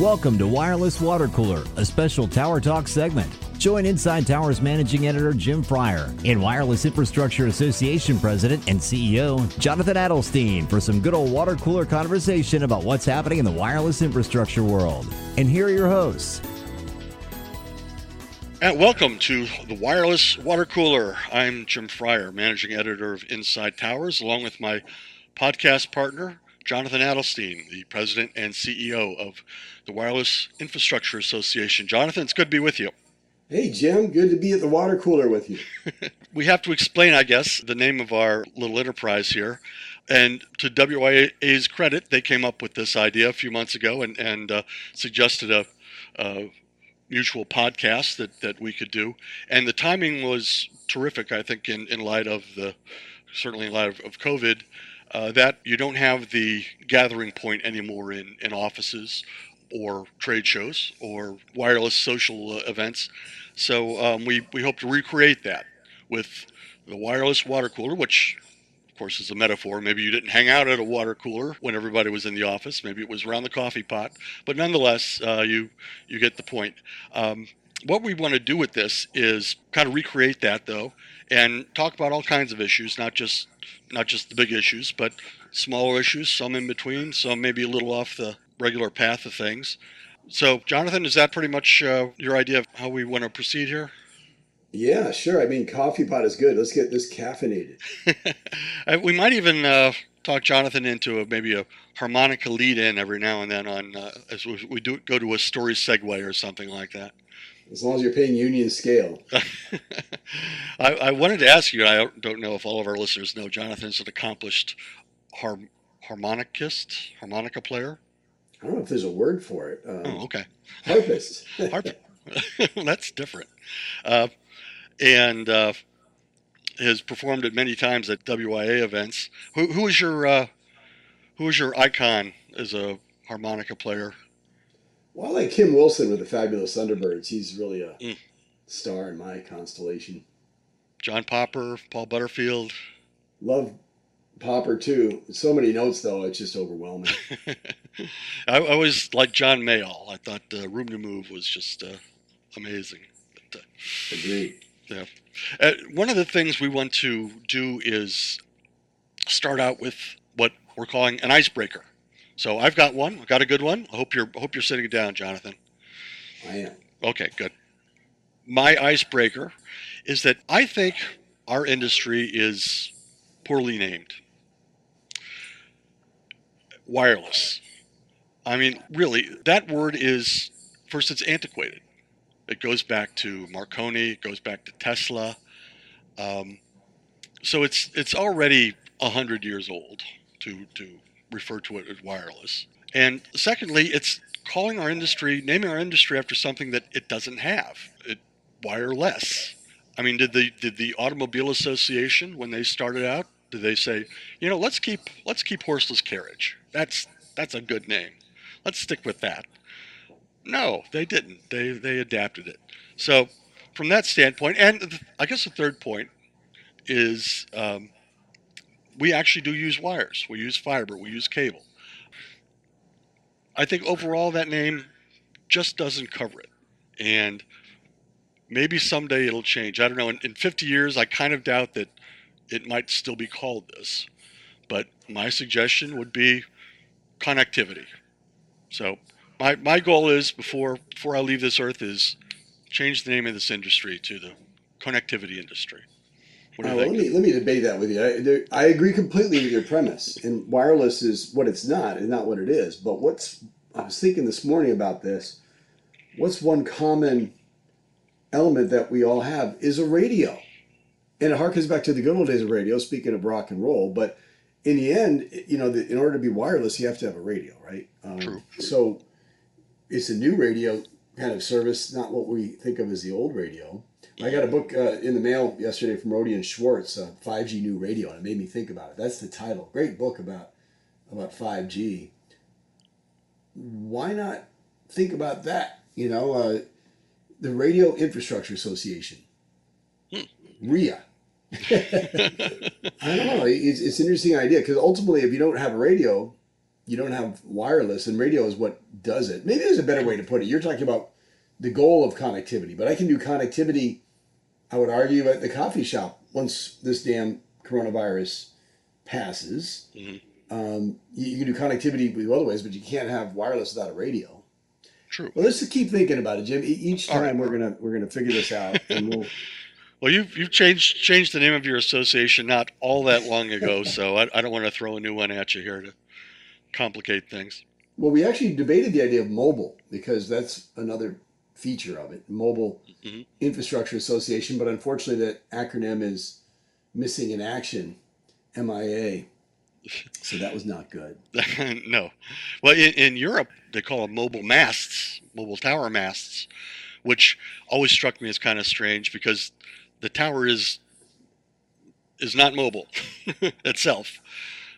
Welcome to Wireless Water Cooler, a special Tower Talk segment. Join Inside Towers Managing Editor Jim Fryer and Wireless Infrastructure Association President and CEO Jonathan Adelstein for some good old water cooler conversation about what's happening in the wireless infrastructure world. And here are your hosts. And welcome to the Wireless Water Cooler. I'm Jim Fryer, Managing Editor of Inside Towers, along with my podcast partner, Jonathan Adelstein, the President and CEO of the Wireless Infrastructure Association. Jonathan, it's good to be with you. Hey, Jim, good to be at the water cooler with you. we have to explain, I guess, the name of our little enterprise here. And to WIA's credit, they came up with this idea a few months ago and, and uh, suggested a, a, mutual podcast that, that we could do. And the timing was terrific, I think, in, in light of the, certainly in light of, of COVID, uh, that you don't have the gathering point anymore in, in offices or trade shows or wireless social uh, events. So um, we, we hope to recreate that with the wireless water cooler, which of course is a metaphor. Maybe you didn't hang out at a water cooler when everybody was in the office. Maybe it was around the coffee pot. But nonetheless, uh, you you get the point. Um, what we want to do with this is kind of recreate that though, and talk about all kinds of issues, not just not just the big issues, but smaller issues, some in between, some maybe a little off the regular path of things. So, Jonathan, is that pretty much uh, your idea of how we want to proceed here? Yeah, sure. I mean, coffee pot is good. Let's get this caffeinated. Uh, we might even uh, talk Jonathan into a, maybe a harmonica lead in every now and then on uh, as we, we do go to a story segue or something like that. As long as you're paying union scale. I, I, wanted to ask you. I don't know if all of our listeners know Jonathan's an accomplished har- harmonicist, harmonica player. I don't know if there's a word for it. Um, oh, okay. Harpist. Harp. That's different. Uh, and uh, has performed it many times at WIA events. Who, who is your uh, who is your icon as a harmonica player? Well, I like Kim Wilson with the Fabulous Thunderbirds. He's really a mm. star in my constellation. John Popper, Paul Butterfield. Love Popper too. So many notes though, it's just overwhelming. I, I always liked John Mayall. I thought uh, Room to Move was just uh, amazing. But, uh, Agreed. Yeah. Uh, one of the things we want to do is start out with what we're calling an icebreaker. So I've got one. I've got a good one. I hope you're I hope you're sitting down, Jonathan. I am. Okay, good. My icebreaker is that I think our industry is poorly named. Wireless. I mean, really, that word is first it's antiquated. It goes back to Marconi. It goes back to Tesla. Um, so it's it's already hundred years old to to refer to it as wireless. And secondly, it's calling our industry, naming our industry after something that it doesn't have. It wireless. I mean, did the did the Automobile Association when they started out, did they say, you know, let's keep let's keep horseless carriage. That's that's a good name. Let's stick with that. No, they didn't. They they adapted it. So from that standpoint, and I guess the third point is um, we actually do use wires. We use fiber. We use cable. I think overall that name just doesn't cover it, and maybe someday it'll change. I don't know. In, in 50 years, I kind of doubt that it might still be called this, but my suggestion would be connectivity. So my, my goal is before before I leave this earth is change the name of this industry to the connectivity industry. Uh, let me let me debate that with you. I, there, I agree completely with your premise. And wireless is what it's not, and not what it is. But what's I was thinking this morning about this. What's one common element that we all have is a radio, and it harkens back to the good old days of radio. Speaking of rock and roll, but in the end, you know, the, in order to be wireless, you have to have a radio, right? Um, True. So it's a new radio kind of service, not what we think of as the old radio. I got a book uh, in the mail yesterday from Rohde and Schwarz, uh, 5G New Radio, and it made me think about it. That's the title. Great book about about 5G. Why not think about that? You know, uh, the Radio Infrastructure Association, hmm. RIA. I don't know. It's, it's an interesting idea because ultimately, if you don't have a radio, you don't have wireless, and radio is what does it. Maybe there's a better way to put it. You're talking about the goal of connectivity, but I can do connectivity. I would argue at the coffee shop once this damn coronavirus passes. Mhm. Um, you, you can do connectivity with other ways, but you can't have wireless without a radio. True. Well, let's just keep thinking about it, Jim. E- Each All right. time we're gonna we're gonna figure this out, and we'll. Well, you've you've changed changed the name of your association not all that long ago, so I, I don't want to throw a new one at you here to complicate things. Well, we actually debated the idea of mobile because that's another feature of it, Mobile Mhm. Infrastructure Association. But unfortunately, that acronym is missing in action, MIA. So that was not good. no. Well, in, in Europe, they call them mobile masts, mobile tower masts, which always struck me as kind of strange because the tower is is not mobile itself.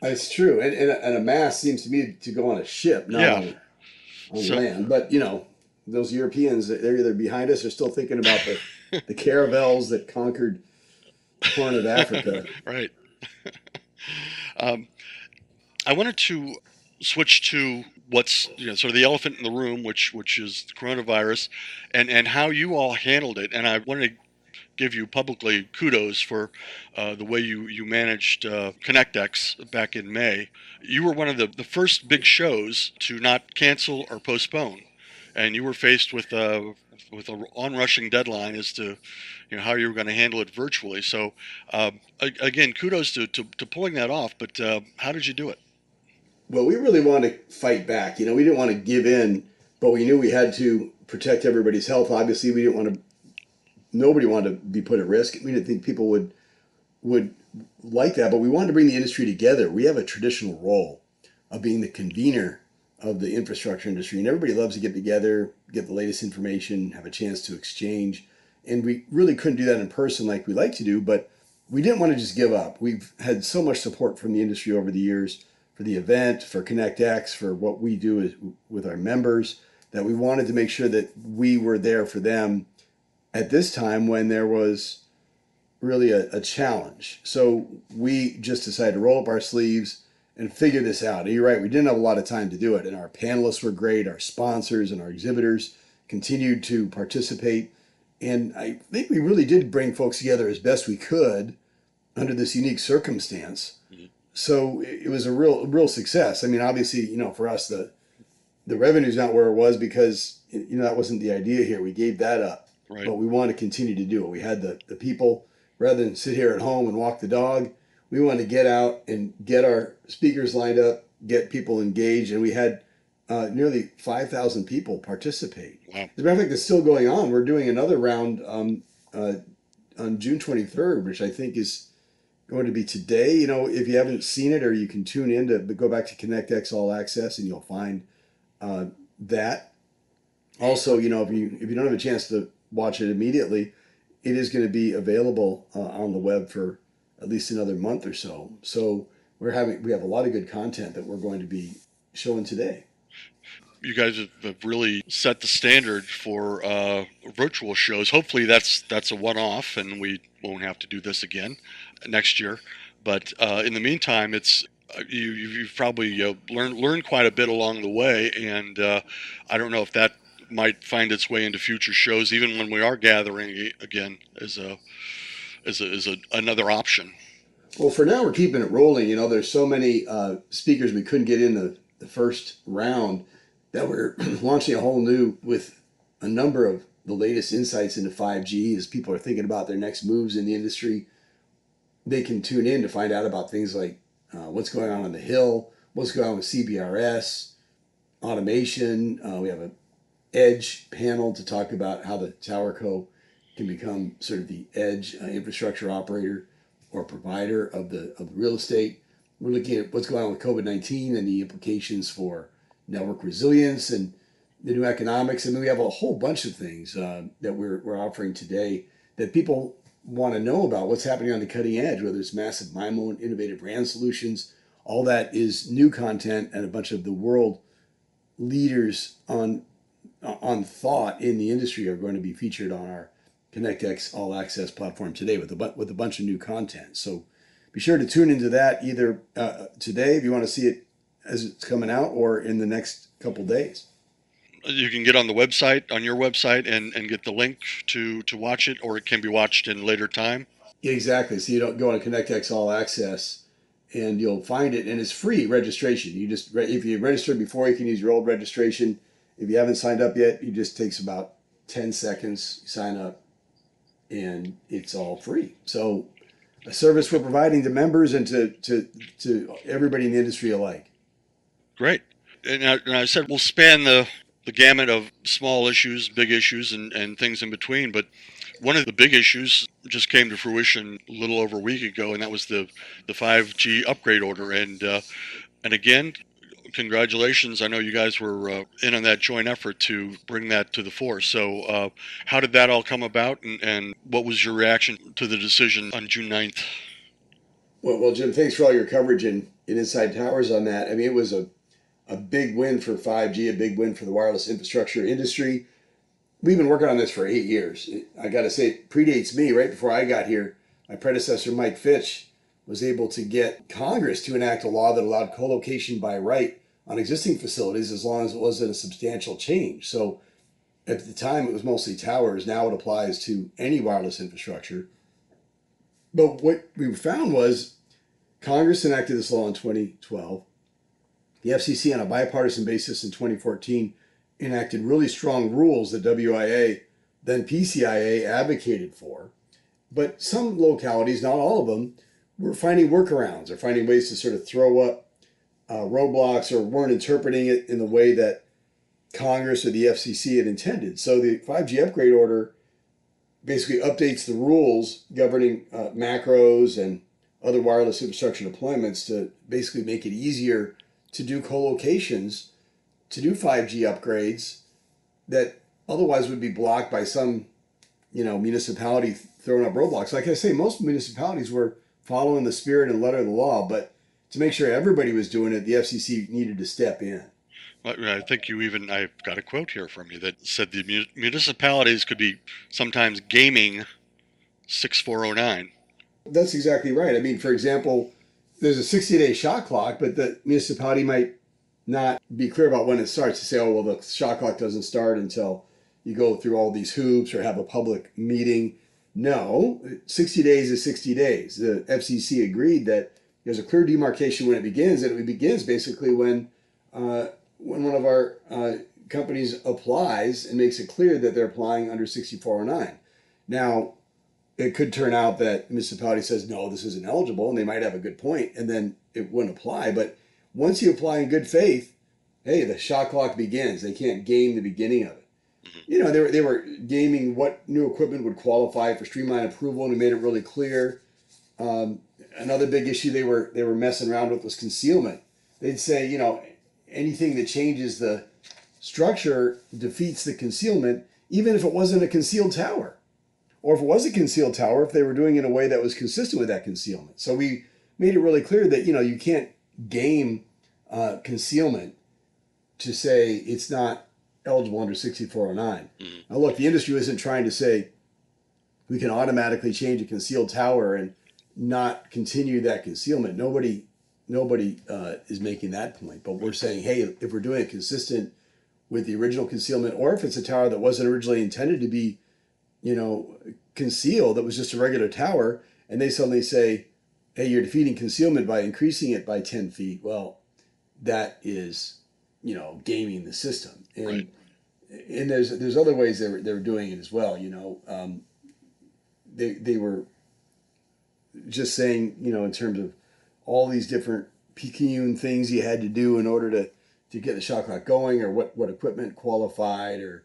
It's true, and, and, a, and a mast seems to me to go on a ship, not Yeah. on, on So- land. But you know, those Europeans, they're either behind us or still thinking about the, the caravels that conquered Horn of Africa. right. um, I wanted to switch to what's you know sort of the elephant in the room, which which is the coronavirus, and and how you all handled it. And I wanted to give you publicly kudos for uh, the way you you managed uh, ConnectX back in May. You were one of the the first big shows to not cancel or postpone, and you were faced with a with an onrushing deadline as to you know how you were going to handle it virtually. So um, again, kudos to, to, to pulling that off. But uh, how did you do it? Well, we really wanted to fight back. You know, we didn't want to give in, but we knew we had to protect everybody's health. Obviously, we didn't want to. Nobody wanted to be put at risk. We didn't think people would would like that, but we wanted to bring the industry together. We have a traditional role of being the convener of the infrastructure industry, and everybody loves to get together, get the latest information, have a chance to exchange. And we really couldn't do that in person like we like to do, but we didn't want to just give up. We've had so much support from the industry over the years for the event, for ConnectX, for what we do with our members, that we wanted to make sure that we were there for them at this time when there was really a, a challenge. So we just decided to roll up our sleeves and figure this out. And you're right, we didn't have a lot of time to do it. And our panelists were great, our sponsors and our exhibitors continued to participate. And I think we really did bring folks together as best we could under this unique circumstance. Mm-hmm. So it it was a real, real success. I mean, obviously, you know, for us, the the revenue's not where it was because you know that wasn't the idea here. We gave that up Right. but we want to continue to do it. We had the, the people, rather than sit here at home and walk the dog, we wanted to get out and get our speakers lined up, get people engaged, and we had uh, nearly 5,000 people participate. Wow. As a matter of fact, it's still going on. We're doing another round um, uh, on June 23rd, which I think is going to be today. You know, if you haven't seen it, or you can tune in to go back to ConnectX All Access, and you'll find uh, that. Also, you know, if you if you don't have a chance to watch it immediately, it is going to be available uh, on the web for at least another month or so. So we're having we have a lot of good content that we're going to be showing today. You guys have- really set the standard for uh, virtual shows. Hopefully, that's that's a one-off, and we won't have to do this again next year. But uh, in the meantime, it's uh, you you- you've probably learned learned quite a bit along the way, and uh, I don't know if that might find its way into future shows, even when we are gathering again as a as a, as a, another option. Well, for now, we're keeping it rolling. You know, there's so many uh, speakers we couldn't get in the, the first round that we're launching a whole new with a number of the latest insights into 5G as people are thinking about their next moves in the industry. They can tune in to find out about things like uh, what's going on on the Hill, what's going on with CBRS, automation. Uh, we have an edge panel to talk about how the Tower Co. can become sort of the edge uh, infrastructure operator or provider of the of the real estate. We're looking at what's going on with COVID nineteen and the implications for network resilience and the new economics. And mean, we have a whole bunch of things uh, that we're we're offering today that people want to know about. What's happening on the cutting edge, whether it's massive MIMO and innovative brand solutions. All that is new content, and a bunch of the world leaders on on thought in the industry are going to be featured on our ConnectX All Access platform today with a with a bunch of new content. So be sure to tune into that either uh, today if you want to see it as it's coming out or in the next couple days. You can get on the website, on your website, and, and get the link to, to watch it, or it can be watched in later time. Exactly. So you don't go on ConnectX All Access and you'll find it, and it's free registration. You just, if you registered before, you can use your old registration. If you haven't signed up yet, it just takes about 10 seconds. Sign up, and it's all free. So a service we're providing to members and to, to, to everybody in the industry alike. Great. And I, and I said we'll span the, the gamut of small issues, big issues, and, and things in between. But one of the big issues just came to fruition a little over a week ago, and that was the, the 5G upgrade order. And uh, and again, congratulations. I know you guys were uh, in on that joint effort to bring that to the fore. So, uh, how did that all come about, and, and what was your reaction to the decision on June 9th? Well, well, Jim, thanks for all your coverage in, in Inside Towers on that. I mean, it was a, a big win for 5G, a big win for the wireless infrastructure industry. We've been working on this for eight years. I got to say, it predates me. Right before I got here, my predecessor, Mike Fitch, was able to get Congress to enact a law that allowed co-location by right on existing facilities as long as it wasn't a substantial change. So at the time, it was mostly towers. Now it applies to any wireless infrastructure. But what we found was Congress enacted this law in 2012. The FCC, on a bipartisan basis in 2014, enacted really strong rules that WIA, then PCIA, advocated for. But some localities, not all of them, were finding workarounds or finding ways to sort of throw up uh, roadblocks or weren't interpreting it in the way that Congress or the FCC had intended. So the 5G upgrade order basically updates the rules governing uh, macros and other wireless infrastructure deployments to basically make it easier to do co-locations, to do 5G upgrades that otherwise would be blocked by some, you know, municipality throwing up roadblocks. Like I say, most municipalities were following the spirit and letter of the law, but to make sure everybody was doing it, the FCC needed to step in. Uh, I think you even, I've got a quote here from you that said the municipalities could be sometimes gaming 6409. That's exactly right. I mean, for example, there's a 60 day shot clock, but the municipality might not be clear about when it starts to say, oh, well, the shot clock doesn't start until you go through all these hoops or have a public meeting. No, 60 days is 60 days. The FCC agreed that there's a clear demarcation when it begins, and it begins basically when uh, when one of our uh, companies applies and makes it clear that they're applying under 6409. Now, it could turn out that municipality says no, this isn't eligible, and they might have a good point, and then it wouldn't apply. But once you apply in good faith, hey, the shot clock begins. They can't game the beginning of it. Mm-hmm. You know, they were, they were gaming what new equipment would qualify for streamline approval, and we made it really clear. Um, another big issue they were they were messing around with was concealment. They'd say, you know, anything that changes the structure defeats the concealment, even if it wasn't a concealed tower. Or if it was a concealed tower, if they were doing it in a way that was consistent with that concealment. So we made it really clear that, you know, you can't game uh, concealment to say it's not eligible under 6409. Mm-hmm. Now, look, the industry isn't trying to say we can automatically change a concealed tower and not continue that concealment. Nobody, nobody uh, is making that point. But we're saying, hey, if we're doing it consistent with the original concealment, or if it's a tower that wasn't originally intended to be, you know, concealed, that was just a regular tower, and they suddenly say, hey, you're defeating concealment by increasing it by 10 feet. Well, that is, you know, gaming the system. And, right. and there's, there's other ways they were, they were doing it as well. You know, um, they, they were just saying, you know, in terms of all these different picayune things you had to do in order to, to get the shot clock going or what, what equipment qualified or,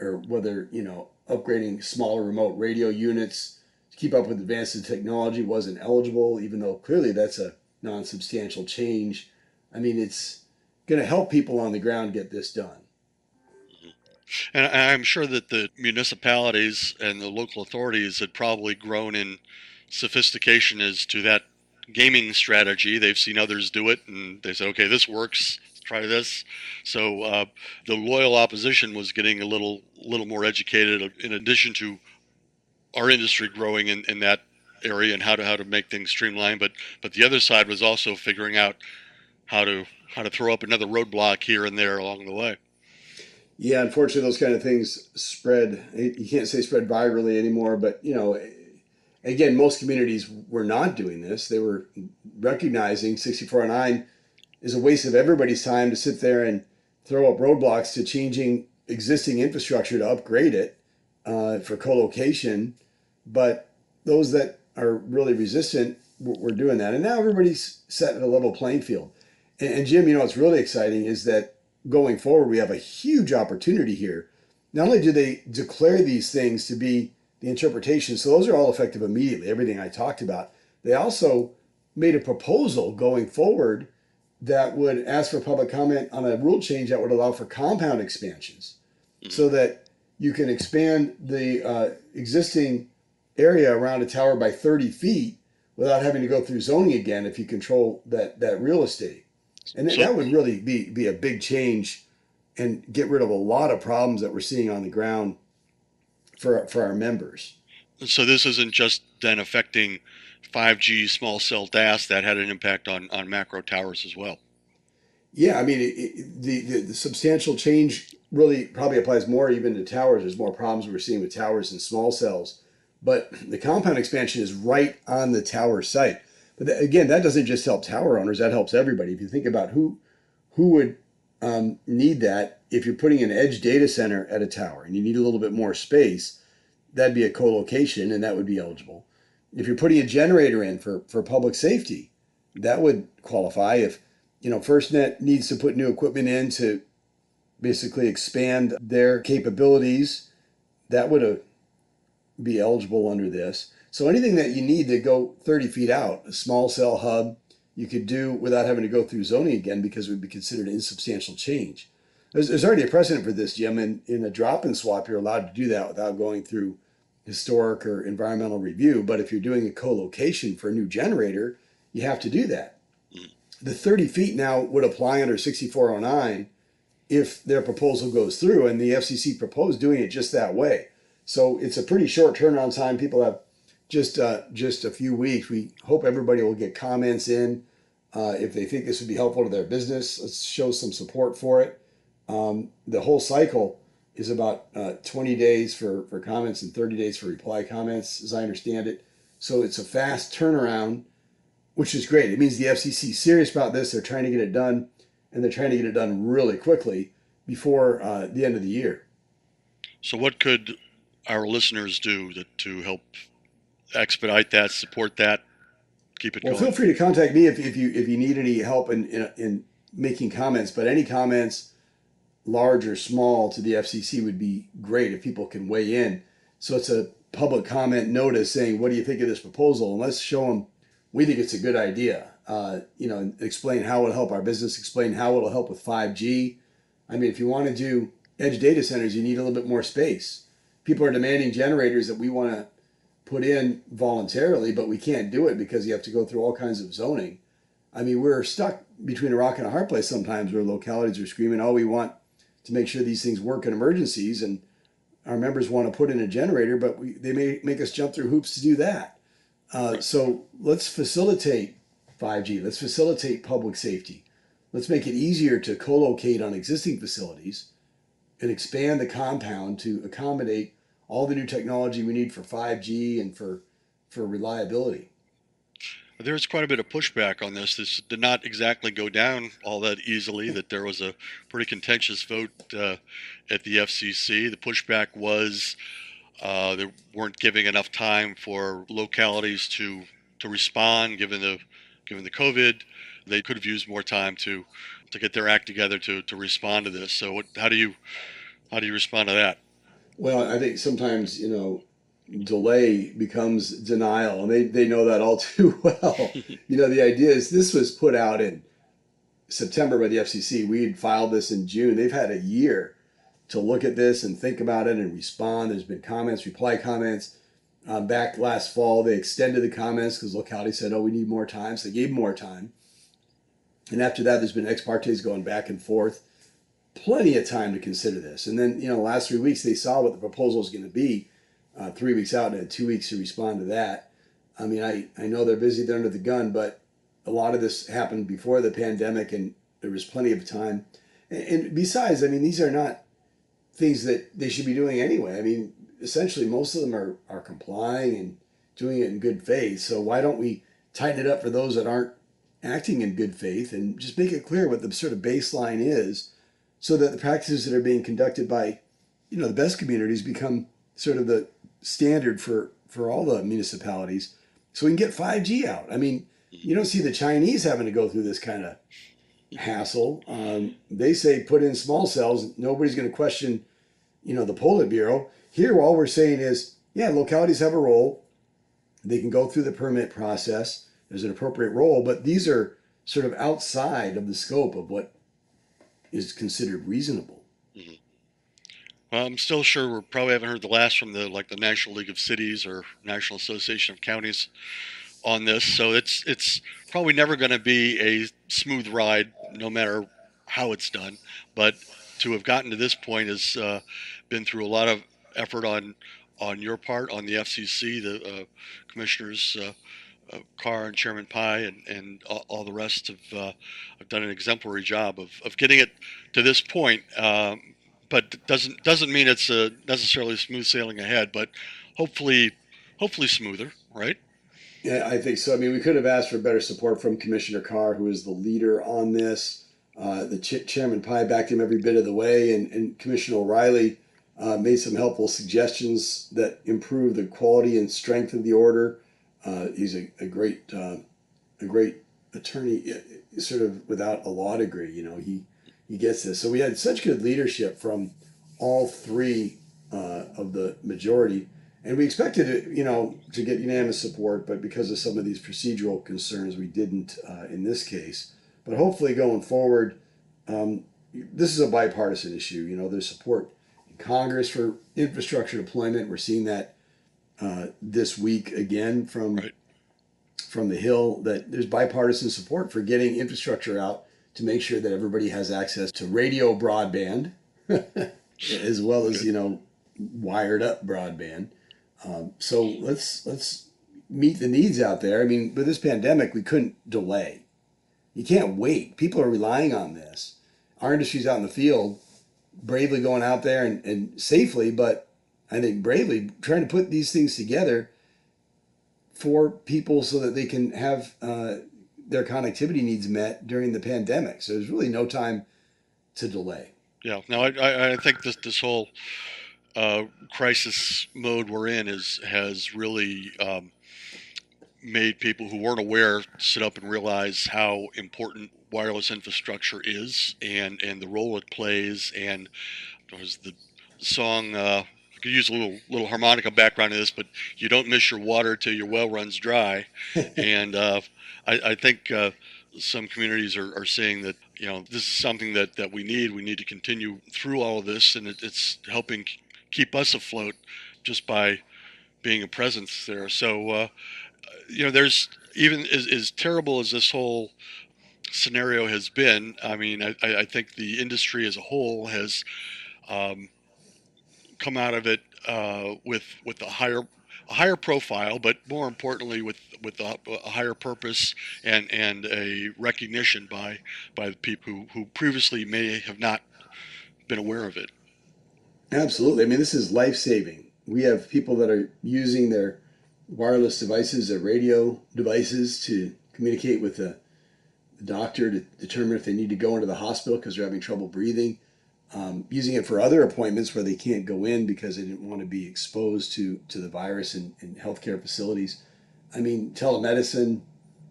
or whether, you know, upgrading smaller remote radio units to keep up with advances in technology wasn't eligible, even though clearly that's a non-substantial change. I mean, it's going to help people on the ground get this done. Mm-hmm. And I'm sure that the municipalities and the local authorities had probably grown in sophistication as to that gaming strategy. They've seen others do it, and they said, "Okay, this works. Let's try this." So uh, the loyal opposition was getting a little, little more educated. In addition to our industry growing in, in that area and how to how to make things streamlined, but but the other side was also figuring out how to how to throw up another roadblock here and there along the way. Yeah, unfortunately, those kind of things spread. You can't say spread virally anymore, but you know, again, most communities were not doing this. They were recognizing 6409 is a waste of everybody's time to sit there and throw up roadblocks to changing existing infrastructure to upgrade it uh, for co-location. But those that are really resistant were doing that, and now everybody's set at a level playing field. And, and Jim, you know what's really exciting is that going forward, we have a huge opportunity here. Not only do they declare these things to be the interpretation, so those are all effective immediately, everything I talked about. They also made a proposal going forward that would ask for public comment on a rule change that would allow for compound expansions mm-hmm. so that you can expand the uh, existing area around a tower by 30 feet without having to go through zoning again if you control that, that real estate. And th- that would really be, be a big change and get rid of a lot of problems that we're seeing on the ground for, for our members. So this isn't just then affecting 5G small cell DAS that had an impact on, on macro towers as well. Yeah, I mean, it, it, the, the, the substantial change really probably applies more even to towers. There's more problems we're seeing with towers and small cells, but the compound expansion is right on the tower site. But again, that doesn't just help tower owners; that helps everybody. If you think about who who would um, need that, if you're putting an edge data center at a tower and you need a little bit more space, that'd be a co-location, and that would be eligible. If you're putting a generator in for for public safety, that would qualify. If you know FirstNet needs to put new equipment in to basically expand their capabilities, that would uh, be eligible under this. So anything that you need to go 30 feet out, a small cell hub, you could do without having to go through zoning again because it would be considered an insubstantial change. There's, there's already a precedent for this, Jim. And in a drop-in swap, you're allowed to do that without going through historic or environmental review. But if you're doing a co-location for a new generator, you have to do that. Mm. The 30 feet now would apply under 6409 if their proposal goes through, and the FCC proposed doing it just that way. So it's a pretty short turnaround time. People have just uh, just a few weeks. We hope everybody will get comments in uh, if they think this would be helpful to their business. Let's show some support for it. Um, the whole cycle is about uh, 20 days for, for comments and 30 days for reply comments, as I understand it. So it's a fast turnaround, which is great. It means the FCC is serious about this. They're trying to get it done, and they're trying to get it done really quickly before uh, the end of the year. So, what could our listeners do to, to help expedite that, support that, keep it well, going. feel free to contact me if, if you if you need any help in, in, in making comments. But any comments, large or small, to the FCC would be great if people can weigh in. So it's a public comment notice saying, "What do you think of this proposal?" And let's show them we think it's a good idea. Uh, you know, explain how it'll help our business. Explain how it'll help with 5G. I mean, if you want to do edge data centers, you need a little bit more space. People are demanding generators that we want to put in voluntarily, but we can't do it because you have to go through all kinds of zoning. I mean, we're stuck between a rock and a hard place sometimes where localities are screaming, oh, we want to make sure these things work in emergencies. And our members want to put in a generator, but we, they may make us jump through hoops to do that. Uh, so let's facilitate 5G. Let's facilitate public safety. Let's make it easier to co locate on existing facilities and expand the compound to accommodate all the new technology we need for 5G and for for reliability. There's quite a bit of pushback on this. This did not exactly go down all that easily. That there was a pretty contentious vote uh, at the FCC. The pushback was uh, they weren't giving enough time for localities to to respond, given the given the COVID. They could have used more time to to get their act together to to respond to this. So, what, how do you how do you respond to that? Well, I think sometimes, you know, delay becomes denial, and they, they know that all too well. you know, the idea is this was put out in September by the FCC. We had filed this in June. They've had a year to look at this and think about it and respond. There's been comments, reply comments. Um, back last fall, they extended the comments because locality said, oh, we need more time. So they gave more time. And after that, there's been ex partes going back and forth plenty of time to consider this. And then, you know, last three weeks they saw what the proposal is going to be. Uh, three weeks out and had two weeks to respond to that. I mean, I, I know they're busy, they're under the gun, but a lot of this happened before the pandemic, and there was plenty of time. And, and besides, I mean, these are not things that they should be doing anyway. I mean, essentially, most of them are, are complying and doing it in good faith. So why don't we tighten it up for those that aren't acting in good faith and just make it clear what the sort of baseline is so that the practices that are being conducted by, you know, the best communities become sort of the standard for, for all the municipalities so we can get 5G out. I mean, you don't see the Chinese having to go through this kind of hassle. Um, they say put in small cells. Nobody's going to question, you know, the Politburo. Here, all we're saying is, yeah, localities have a role. They can go through the permit process. There's an appropriate role, but these are sort of outside of the scope of what is considered reasonable. Mm-hmm. Well, I'm still sure we probably haven't heard the last from the like the National League of Cities or National Association of Counties on this. So it's it's probably never going to be a smooth ride, no matter how it's done. But to have gotten to this point has uh, been through a lot of effort on on your part, on the FCC, the uh, commissioners. Uh, Carr and Chairman Pai and, and all, the rest have, uh, have done an exemplary job of, of getting it to this point. Um, but doesn't doesn't mean it's a necessarily smooth sailing ahead, but hopefully hopefully smoother, right? Yeah, I think so. I mean, we could have asked for better support from Commissioner Carr, who is the leader on this. Uh, the ch- Chairman Pai backed him every bit of the way, and, and Commissioner O'Rielly uh, made some helpful suggestions that improve the quality and strength of the order. Uh, he's a, a great uh, a great attorney, uh, sort of without a law degree. You know, he he gets this. So we had such good leadership from all three uh, of the majority and we expected it, you know, to get unanimous support, but because of some of these procedural concerns, we didn't uh, in this case. But hopefully, going forward, um, this is a bipartisan issue. You know, there's support in Congress for infrastructure deployment. We're seeing that uh, this week again from right. from the Hill. That there's bipartisan support for getting infrastructure out to make sure that everybody has access to radio broadband, as well as you know wired up broadband. Um, so let's let's meet the needs out there. I mean, with this pandemic, we couldn't delay. You can't wait. People are relying on this. Our industry's out in the field, bravely going out there and, and safely, but I think bravely trying to put these things together for people so that they can have uh, their connectivity needs met during the pandemic. So there's really no time to delay. Yeah. Now I, I think this this whole uh, crisis mode we're in is has really um, made people who weren't aware sit up and realize how important wireless infrastructure is and and the role it plays. And was the song. Uh, I could use a little little harmonica background in this, but you don't miss your water till your well runs dry. and uh, I, I, think uh, some communities are, are saying that you know this is something that, that we need. We need to continue through all of this, and it, it's helping keep us afloat just by being a presence there. So, uh, you know, there's even as, as terrible as this whole scenario has been. I mean, I, I think the industry as a whole has um, come out of it uh, with with a higher a higher profile, but more importantly, with with a, a, higher purpose and and a recognition by by the people who, who previously may have not been aware of it. Absolutely. I mean, this is life saving. We have people that are using their wireless devices, their radio devices, to communicate with the, the doctor to determine if they need to go into the hospital because they're having trouble breathing. Um, using it for other appointments where they can't go in because they didn't want to be exposed to, to the virus in, in healthcare facilities. I mean, telemedicine,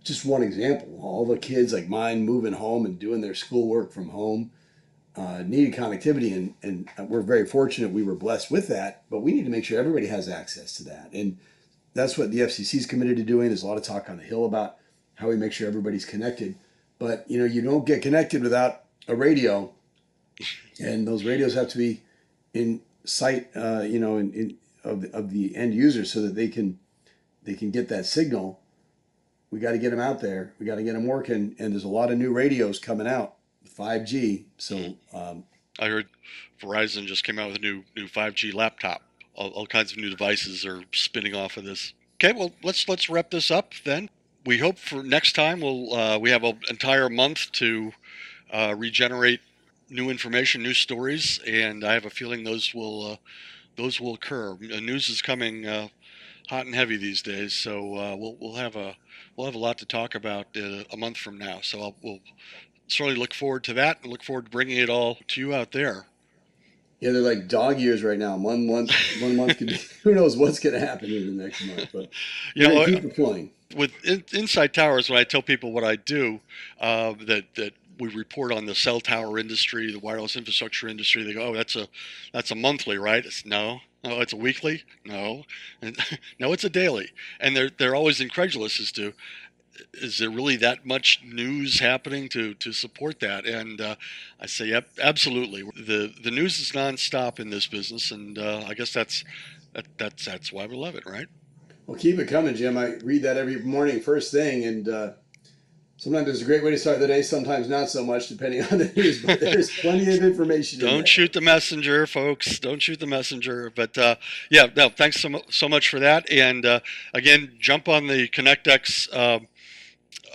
just one example. All the kids like mine moving home and doing their schoolwork from home uh, needed connectivity, and, and we're very fortunate we were blessed with that. But we need to make sure everybody has access to that, and that's what the FCC is committed to doing. There's a lot of talk on the Hill about how we make sure everybody's connected, but you know you don't get connected without a radio, and those radios have to be in sight, uh, you know, in, in of the, of the end user so that they can they can get that signal. We got to get them out there. We got to get them working, and there's a lot of new radios coming out 5G. So um, I heard Verizon just came out with a new new 5G laptop. All, all kinds of new devices are spinning off of this. Okay, well let's let's wrap this up then. We hope for next time we'll uh, we have an entire month to uh, regenerate new information, new stories, and I have a feeling those will uh, those will occur. News is coming uh, hot and heavy these days, so uh, we'll we'll have a we'll have a lot to talk about uh, a month from now. So I'll, we'll certainly look forward to that and look forward to bringing it all to you out there. Yeah, they're like dog years right now. One month, one month could be. Who knows what's going to happen in the next month? But you know, keep it flowing. With in, Inside Towers, when I tell people what I do, uh, that that we report on the cell tower industry, the wireless infrastructure industry. They go, "Oh, that's a that's a monthly, right?" It's no, no, it's a weekly. No, and, no, it's a daily. And they're they're always incredulous as to is there really that much news happening to to support that? And uh, I say, yep, absolutely. the The news is nonstop in this business, and uh, I guess that's that, that's that's why we love it, right? Well, keep it coming, Jim. I read that every morning, first thing, and uh, sometimes it's a great way to start the day. Sometimes not so much, depending on the news. But there's plenty of information. Don't shoot the messenger, folks. Don't shoot the messenger. But uh, yeah, no, thanks so, so much for that. And uh, again, jump on the ConnectX uh,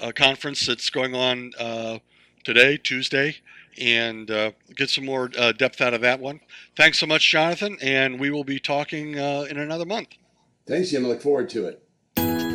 uh, conference that's going on uh, today, Tuesday. And uh, get some more depth out of that one. Thanks so much, Jonathan. And we will be talking in another month. Thanks, Jim. I look forward to it.